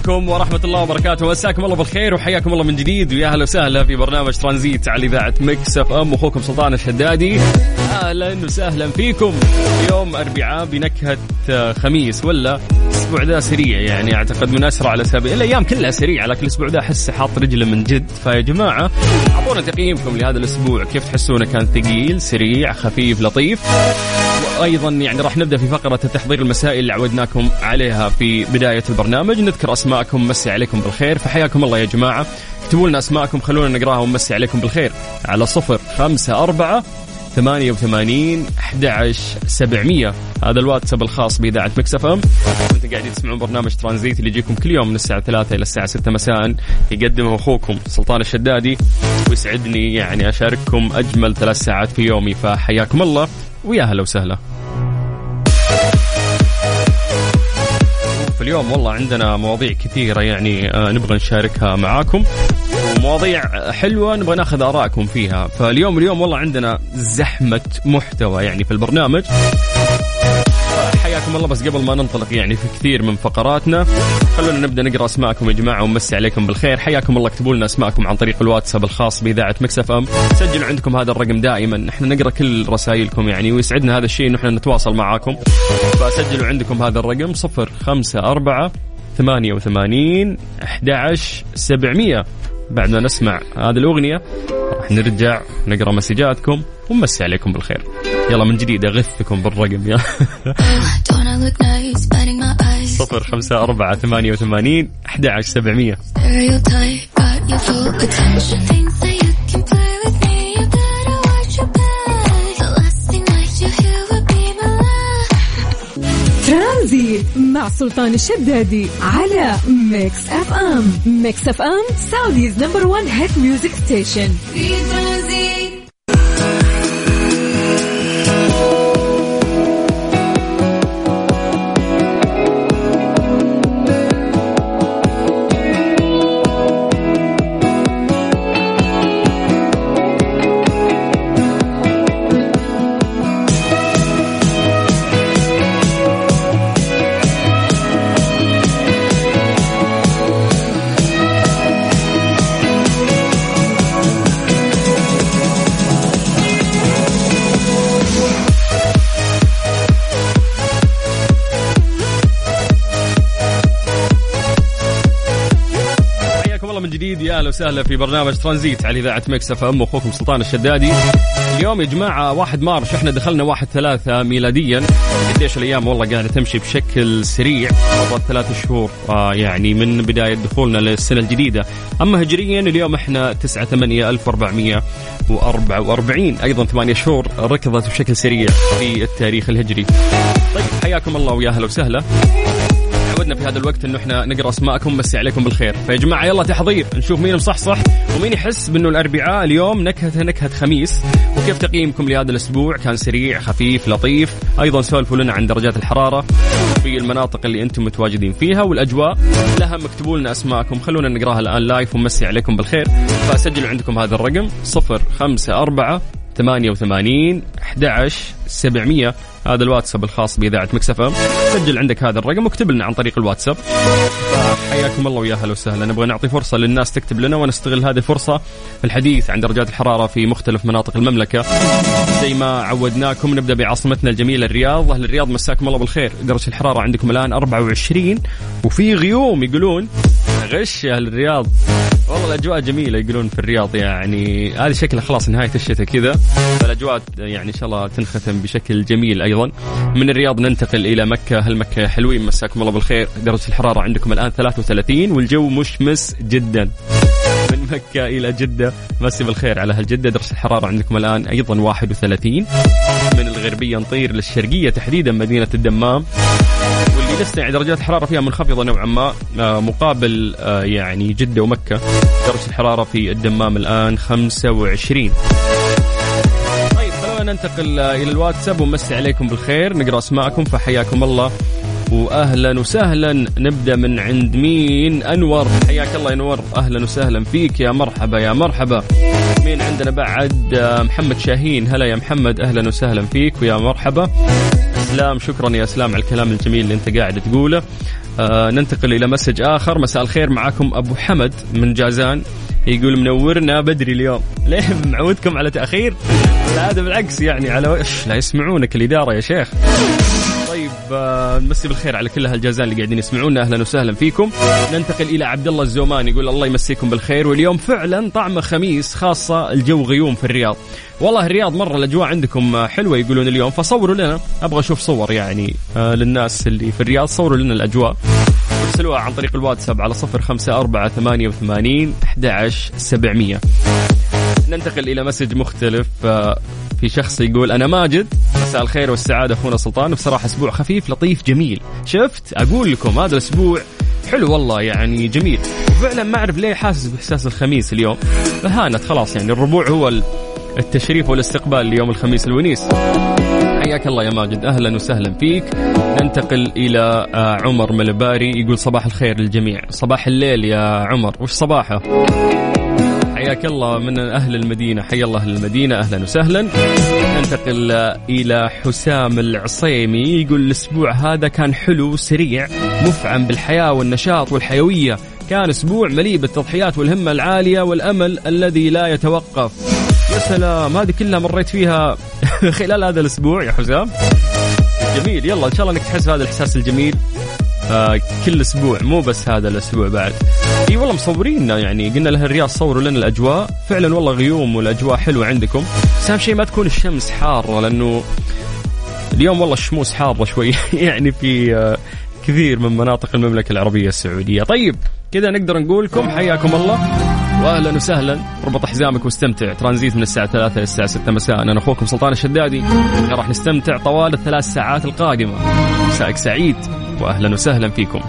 عليكم ورحمة الله وبركاته. مساكم الله بالخير وحياكم الله من جديد. ويا أهلا وسهلا في برنامج ترانزيت على إذاعة Mix FM. أخوكم سلطان الشدادي. أهلا وسهلا فيكم. يوم أربعاء بنكهة آه، خميس ولا الأسبوع ذا سريع يعني. أعتقد من أسرع الأسابيع الأيام كلها سريعة لكن الأسبوع ذا أحس حاط رجله من جد. فيا جماعة أعطونا تقييمكم لهذا الأسبوع. كيف تحسونه؟ كان ثقيل سريع خفيف لطيف. وأيضا يعني راح نبدأ في فقرة التحضير المسائي اللي عودناكم عليها في بداية البرنامج. نذكر أسماءكم مسي عليكم بالخير. فحياكم الله يا جماعة. اكتبوا لنا أسماءكم خلونا نقرأها ونمسي عليكم بالخير. على صفر خمسة أربعة ثمانية وثمانين أحد عشر سبعمية. هذا الواتساب الخاص بإذاعة مكسف أم. وأنتم قاعدين تسمعون برنامج ترانزيت اللي يجيكم كل يوم من الساعة ثلاثة إلى الساعة ستة مساء. يقدمه أخوكم سلطان الشدادي ويسعدني يعني أشارككم أجمل ثلاث ساعات في يومي. فحياكم الله. ويا هلا وسهلا. في اليوم والله عندنا مواضيع كثيرة يعني آه، نبغى نشاركها معاكم. ومواضيع حلوة نبغى ناخذ آرائكم فيها. فاليوم اليوم والله عندنا زحمة محتوى يعني في البرنامج. حياكم الله. بس قبل ما ننطلق يعني في كثير من فقراتنا خلونا نبدأ نقرأ أسماءكم يا جماعة ونمسي عليكم بالخير. حياكم الله. اكتبوا لنا أسماءكم عن طريق الواتساب الخاص بإذاعة مكسف إم. سجلوا عندكم هذا الرقم دائما. إحنا نقرأ كل رسائلكم يعني ويسعدنا هذا الشيء انه إحنا نتواصل معاكم. فسجلوا عندكم هذا الرقم 054 88 11 700 بعد ما نسمع هذه الأغنية راح نرجع نقرأ مسجاتكم ونمسي عليكم بالخير. يلا من جديد أغثكم بالرقم يا. صفر خمسة أربعة ثمانية وثمانين أحد عشر سبعمية. ترانزيت مع سلطان الشدادي على Mix FM. Mix FM Saudi's number 1 hit music station. في ترانزيت وسهلا في برنامج ترانزيت على إذاعة مكس إف إم. أخوكم سلطان الشدادي. اليوم يا جماعة واحد March إحنا دخلنا واحد ثلاثة ميلاديا. قديش الأيام والله قاعدة تمشي بشكل سريع. قبل ثلاث شهور آه يعني من بداية دخولنا للسنة الجديدة. أما هجريا اليوم إحنا 9 8 1444 أيضا ثمانية شهور ركضت بشكل سريع في التاريخ الهجري. طيب حياكم الله ويا أهلا وسهلا. تعودنا في هذا الوقت إنه إحنا نقرأ أسماءكم مسي عليكم بالخير. فيا جماعة يلا تحضير. نشوف مين مصحصح ومين يحس بإنه الأربعاء اليوم نكهة نكهة خميس. وكيف تقييمكم لهذا الأسبوع؟ كان سريع خفيف لطيف. أيضا سولفوا لنا عن درجات الحرارة في المناطق اللي أنتم متواجدين فيها والأجواء. لها اكتبوا لنا أسماءكم. خلونا نقراها الآن لايف ونمسي عليكم بالخير. فسجلوا عندكم هذا الرقم 054 88 11 700 هذا الواتساب الخاص بإذاعة مكسفة سجل عندك هذا الرقم واكتب لنا عن طريق الواتساب. حياكم الله ويا هلا وسهلا. نبغى نعطي فرصة للناس تكتب لنا ونستغل هذه الفرصة في الحديث عن درجات الحرارة في مختلف مناطق المملكة. زي ما عودناكم نبدأ بعاصمتنا الجميلة الرياض. أهل الرياض مساكم الله بالخير. درجة الحرارة عندكم الآن 24 وفي غيوم يقولون غش يا أهل الرياض. والله الأجواء جميلة يقولون في الرياض يعني. هذه شكلها خلاص نهاية الشتاء كذا. فالأجواء يعني إن شاء الله تنختم بشكل جميل أيضا. من الرياض ننتقل إلى مكة. هل مكة حلوين؟ مساكم الله بالخير. درجة الحرارة عندكم الآن 33 والجو مشمس جدا. من مكة إلى جدة. مسي بالخير على هالجدة درجة الحرارة عندكم الآن أيضا 31 من الغربية نطير للشرقية تحديدا مدينة الدمام. يعني درجات الحرارة فيها منخفضة نوعا ما آه، مقابل آه، يعني جدة ومكة. درجة الحرارة في الدمام الآن 25 طيب خلونا ننتقل آه، إلى الواتساب ونمسي عليكم بالخير. نقرأ أسماءكم فحياكم الله. واهلا وسهلا. نبدأ من عند مين؟ أنور. حياك الله أنور. أهلا وسهلا فيك. يا مرحبا يا مرحبا. مين عندنا بعد؟ محمد شاهين. هلا يا محمد. أهلا وسهلا فيك ويا مرحبا. اسلام شكرا يا اسلام على الكلام الجميل اللي أنت قاعد تقوله. آه ننتقل إلى مسج آخر. مساء الخير. معاكم أبو حمد من جازان. يقول منورنا بدري اليوم. ليه معودكم على تأخير؟ هذا بالعكس يعني على وش؟ لا يسمعونك الإدارة يا شيخ. طيب آه، نمسي بالخير على كل هالجازان اللي قاعدين يسمعونا. أهلا وسهلا فيكم. ننتقل إلى عبد الله الزومان يقول الله يمسيكم بالخير. واليوم فعلا طعمه خميس خاصة الجو غيوم في الرياض. والله الرياض مرة الأجواء عندكم آه، حلوة يقولون اليوم فصوروا لنا. أبغى أشوف صور يعني آه، للناس اللي في الرياض صوروا لنا الأجواء. ارسلوها عن طريق الواتساب على صفر خمسة أربعة ثمانية وثمانين أحد سبعمية. ننتقل إلى مسج مختلف في شخص يقول أنا ماجد. مساء الخير والسعادة أخونا سلطان. بصراحة أسبوع خفيف لطيف جميل. شفت؟ أقول لكم هذا الأسبوع حلو والله يعني جميل. وفعلا ما أعرف ليه حاسس بإحساس الخميس اليوم. فهانت خلاص يعني الربوع هو التشريف والاستقبال ليوم الخميس الونيس. حياك الله يا ماجد. أهلا وسهلا فيك. ننتقل إلى آه، عمر ملباري. يقول صباح الخير للجميع. صباح الليل يا عمر. وش صباحه؟ حياك الله من أهل المدينة. حيا الله أهل المدينة. أهلا وسهلا. ننتقل إلى حسام العصيمي. يقول الأسبوع هذا كان حلو سريع مفعم بالحياة والنشاط والحيوية. كان أسبوع مليء بالتضحيات والهمة العالية والأمل الذي لا يتوقف. يا سلام هذه كلها مريت فيها خلال هذا الأسبوع يا حسام. جميل يلا إن شاء الله انك تحس بهذا الإحساس الجميل. آه كل أسبوع مو بس هذا الأسبوع بعد. إي والله مصورين يعني قلنا له الرياض صوروا لنا الأجواء. فعلا والله غيوم والأجواء حلوة عندكم. بس أهم شيء ما تكون الشمس حارة لأنه اليوم والله الشموس حارة شوي. يعني في آه كثير من مناطق المملكة العربية السعودية. طيب كذا نقدر نقول لكم حياكم الله. واهلا وسهلا. ربط حزامك واستمتع. ترانزيت من الساعة 3 إلى الساعة 6 مساء. أنا أخوكم سلطان الشدادي. راح نستمتع طوال الثلاث ساعات القادمة. مساءك سعيد. واهلا وسهلا فيكم.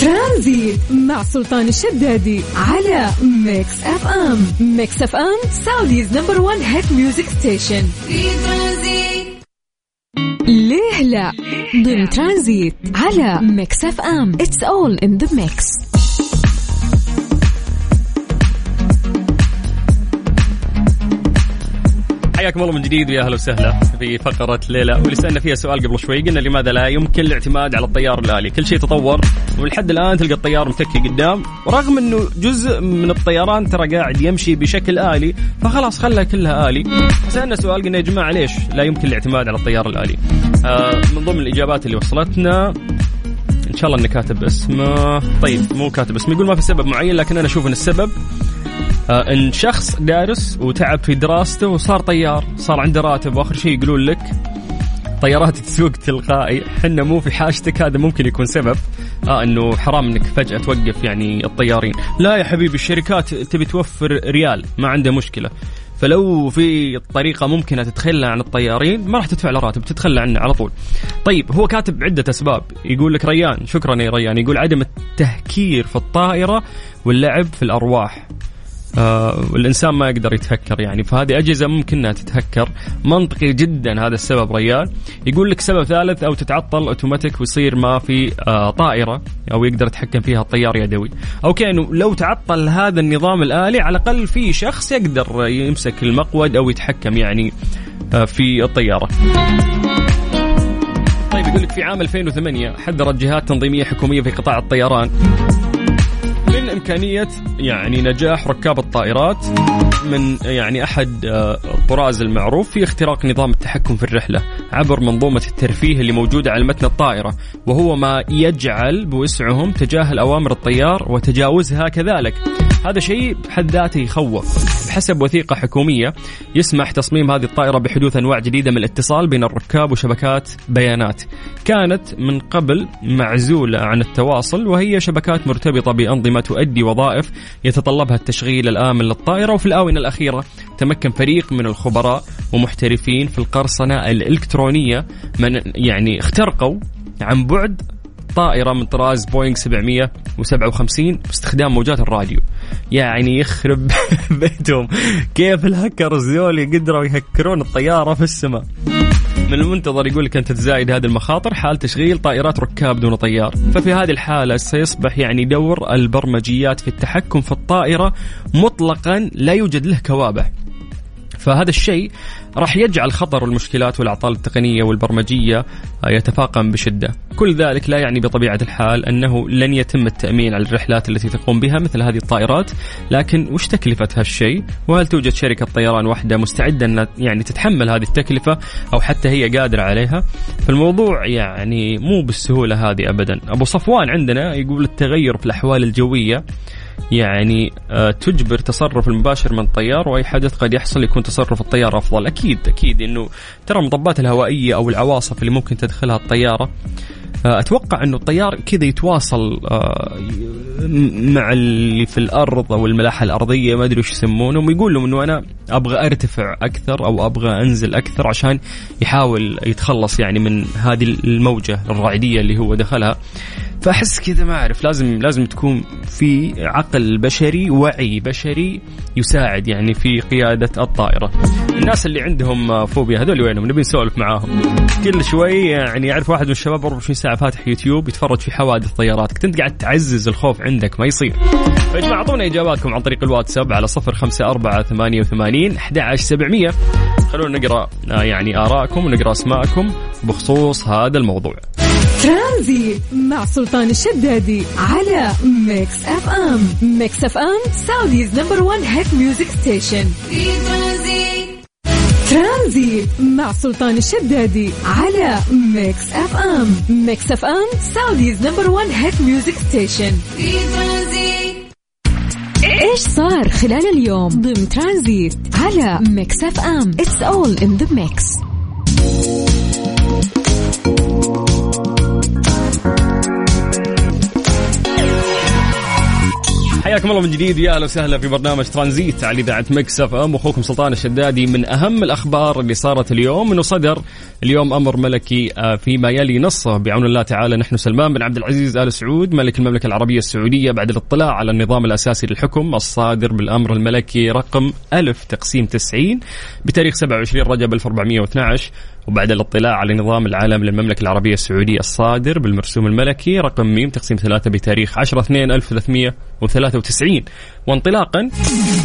ترانزيت مع سلطان الشدادي على ميكس اف ام ميكس اف ام Saudi's number 1 hit music station ليه لا؟ ضمن ترانزيت على ميكس اف ام it's all in the mix حياكم الله من جديد ويا أهلا وسهلا في فقرة ليلة. واللي سألنا فيها سؤال قبل شوي قلنا لماذا لا يمكن الاعتماد على الطيار الآلي؟ كل شيء تطور ومن لحد الآن تلقى الطيار متكي قدام. ورغم إنه جزء من الطيران ترى قاعد يمشي بشكل آلي فخلاص خلها كلها آلي. سألنا سؤال قلنا يا جماعة ليش لا يمكن الاعتماد على الطيار الآلي؟ آه من ضمن الإجابات اللي وصلتنا إن شاء الله انه كاتب اسمه. طيب مو كاتب اسمه يقول ما في سبب معين لكن أنا أشوف إن السبب آه، إن شخص دارس وتعب في دراسته وصار طيار صار عنده راتب وآخر شيء يقولون لك طيارات تسوق تلقائي حنا مو في حاجتك هذا ممكن يكون سبب آه إنه حرام إنك فجأة توقف يعني الطيارين. لا يا حبيبي الشركات تبي توفر ريال ما عنده مشكلة. فلو في طريقة ممكنة تتخلى عن الطيارين ما راح تدفع له راتب تتخلى عنه على طول. طيب هو كاتب عدة أسباب. يقول لك ريان شكرا يا ريان. يقول عدم التهكير في الطائرة واللعب في الأرواح. آه والإنسان ما يقدر يتهكر يعني. فهذه أجهزة ممكن أنها تتهكر. منطقي جدا هذا السبب ريال. يقول لك سبب ثالث أو تتعطل أوتوماتيك ويصير ما في آه طائرة أو يقدر يتحكم فيها الطيار يدوي. أوكي إنه لو تعطل هذا النظام الآلي على الأقل في شخص يقدر يمسك المقود أو يتحكم يعني آه في الطيارة. طيب يقول لك في عام 2008 حذرت جهات تنظيمية حكومية في قطاع الطيران. من إمكانية يعني نجاح ركاب الطائرات من يعني أحد آه، الطراز المعروف في اختراق نظام التحكم في الرحلة عبر منظومة الترفيه اللي موجودة على متن الطائرة وهو ما يجعل بوسعهم تجاهل أوامر الطيار وتجاوزها كذلك. هذا شيء بحد ذاته يخوف. بحسب وثيقة حكومية يسمح تصميم هذه الطائرة بحدوث أنواع جديدة من الاتصال بين الركاب وشبكات بيانات. كانت من قبل معزولة عن التواصل وهي شبكات مرتبطة بأنظمة تؤدي وظائف يتطلبها التشغيل الآمن للطائرة وفي الآونة الأخيرة تمكن فريق من الخبراء ومحترفين في القرصنة الإلكترونية من يعني اخترقوا عن بعد طائرة من طراز بوينغ 757 باستخدام موجات الراديو. يعني يخرب بيتهم. كيف الهكرز ذول قدروا يهكرون الطيارة في السماء؟ من المنتظر يقول لك أن تتزايد هذه المخاطر حال تشغيل طائرات ركاب دون طيار. ففي هذه الحالة سيصبح يعني دور البرمجيات في التحكم في الطائرة مطلقا لا يوجد له كوابع فهذا الشيء راح يجعل خطر المشكلات والأعطال التقنية والبرمجية يتفاقم بشدة، كل ذلك لا يعني بطبيعة الحال أنه لن يتم التأمين على الرحلات التي تقوم بها مثل هذه الطائرات، لكن وش تكلفة هالشيء؟ وهل توجد شركة طيران واحدة مستعدة أن يعني تتحمل هذه التكلفة أو حتى هي قادرة عليها؟ فالموضوع يعني مو بالسهولة هذه ابدا، أبو صفوان عندنا يقول التغير في الأحوال الجوية يعني آه، تجبر تصرف المباشر من الطيار وأي حدث قد يحصل يكون تصرف الطيار أفضل أكيد أكيد إنه ترى المطبات الهوائية أو العواصف اللي ممكن تدخلها الطيارة آه، أتوقع إنه الطيار كذا يتواصل آه، مع اللي في الأرض أو الملاحة الأرضية ما أدري وش يسمونهم ويقول لهم إنه أنا أبغى أرتفع أكثر أو أبغى أنزل أكثر عشان يحاول يتخلص يعني من هذه الموجة الرعدية اللي هو دخلها. فأحس كذا ما أعرف لازم لازم تكون في عقل بشري وعي بشري يساعد يعني في قيادة الطائرة. الناس اللي عندهم فوبيا هذول وينهم؟ نبي نسولف معاهم. كل شوي يعني يعرف واحد من الشباب 24 ساعة فاتح يوتيوب يتفرج في حوادث طيارات، كنت قاعد تعزز الخوف عندك ما يصير. فيا جماعة أعطونا إجاباتكم عن طريق الواتساب على 054 88 11700 خلونا نقرأ آه، يعني ارائكم ونقرأ أسماءكم بخصوص هذا الموضوع. ترانزي مع سلطان الشدادي على ميكس اف ام. ميكس اف ام Saudi's number 1 hit music station. في ترانزيت ترانزي مع سلطان الشدادي على ميكس اف ام. ميكس اف ام Saudi's number 1 hit music station. في ترانزيت إيش صار خلال اليوم؟ ضمن ترانزيت على ميكس اف ام. it's all in the mix حياكم الله من جديد. يا أهلا وسهلا في برنامج ترانزيت على إذاعة مكس إف إم. أخوكم سلطان الشدادي من أهم الأخبار اللي صارت اليوم. إنه صدر اليوم أمر ملكي آه، فيما يلي نصه. بعون الله تعالى نحن سلمان بن عبد العزيز آل سعود ملك المملكة العربية السعودية بعد الاطلاع على النظام الأساسي للحكم. الصادر بالأمر الملكي رقم 1000 تقسيم 90 بتاريخ 27 رجب 1412 وبعد الاطلاع على نظام العالم للمملكة العربية السعودية الصادر بالمرسوم الملكي رقم ميم تقسيم ثلاثة بتاريخ 10 2 1393 وانطلاقا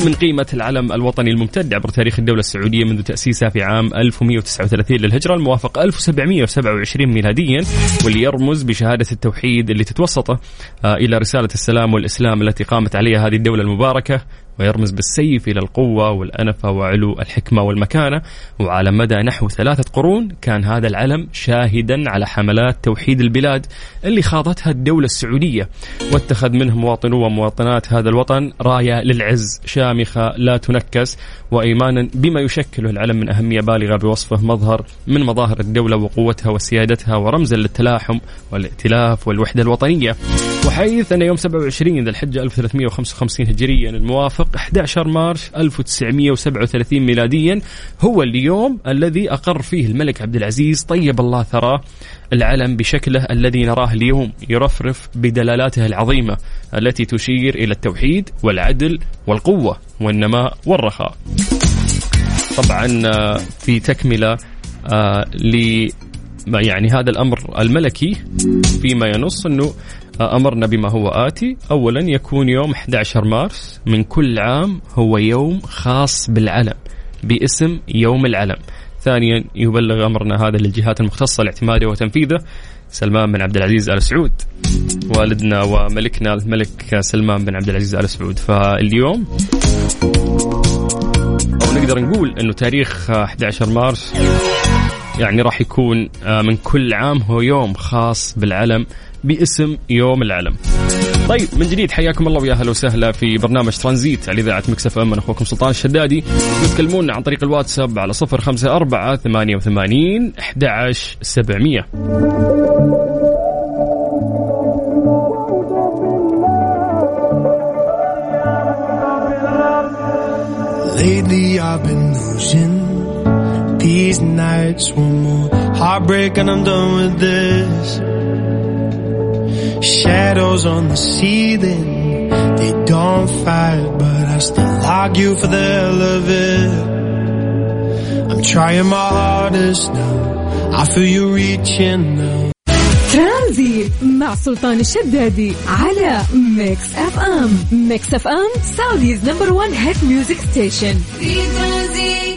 من قيمة العلم الوطني الممتد عبر تاريخ الدولة السعودية منذ تأسيسها في عام 1139 للهجرة الموافق 1727 ميلاديا واللي يرمز بشهادة التوحيد اللي تتوسطه آه، إلى رسالة السلام والإسلام التي قامت عليها هذه الدولة المباركة ويرمز بالسيف إلى القوة والأنفة وعلو الحكمة والمكانة. وعلى مدى نحو ثلاثة قرون كان هذا العلم شاهدا على حملات توحيد البلاد اللي خاضتها الدولة السعودية واتخذ منه مواطنو ومواطنات هذا الوطن راية للعز. شامخة لا تنكس. وإيمانا بما يشكله العلم من أهمية بالغة بوصفه مظهر من مظاهر الدولة وقوتها وسيادتها ورمزا للتلاحم والائتلاف والوحدة الوطنية. وحيث أن يوم 27 ذي الحجة 1355 هجريا الموافق 11 مارس 1937 ميلاديا هو اليوم الذي أقر فيه الملك عبد العزيز طيب الله ثراه العلم بشكله الذي نراه اليوم يرفرف بدلالاته العظيمة التي تشير إلى التوحيد والعدل والقوة والنماء والرخاء. طبعا آه، في تكملة آه، ل يعني هذا الأمر الملكي فيما ينص آه، أمرنا بما هو آتي. أولا يكون يوم 11 مارس. من كل عام هو يوم خاص بالعلم باسم يوم العلم. ثانيا يبلغ أمرنا هذا للجهات المختصة لاعتماده وتنفيذه سلمان بن عبد العزيز آل سعود. والدنا وملكنا الملك سلمان بن عبد العزيز آل سعود. فاليوم أو نقدر نقول أنه تاريخ آه، 11 مارس يعني راح يكون آه، من كل عام هو يوم خاص بالعلم. باسم يوم العلم. طيب من جديد حياكم الله ويا أهلا وسهلا في برنامج ترانزيت على إذاعة مكسف إم. أنا أخوكم سلطان الشدادي. تكلمونا عن طريق الواتساب على 054 88 11700 Lately I've been losing these nights one more. Heartbreak and I'm done with this. shadows on the ceiling they don't fight but I still argue for the hell of it I'm trying my hardest now I feel you reaching now ترانزيت مع سلطان الشدادي على ميكس اف ام ميكس اف ام سعوديز نمبر 1 هيت ميوزك ستيشن في ترانزيت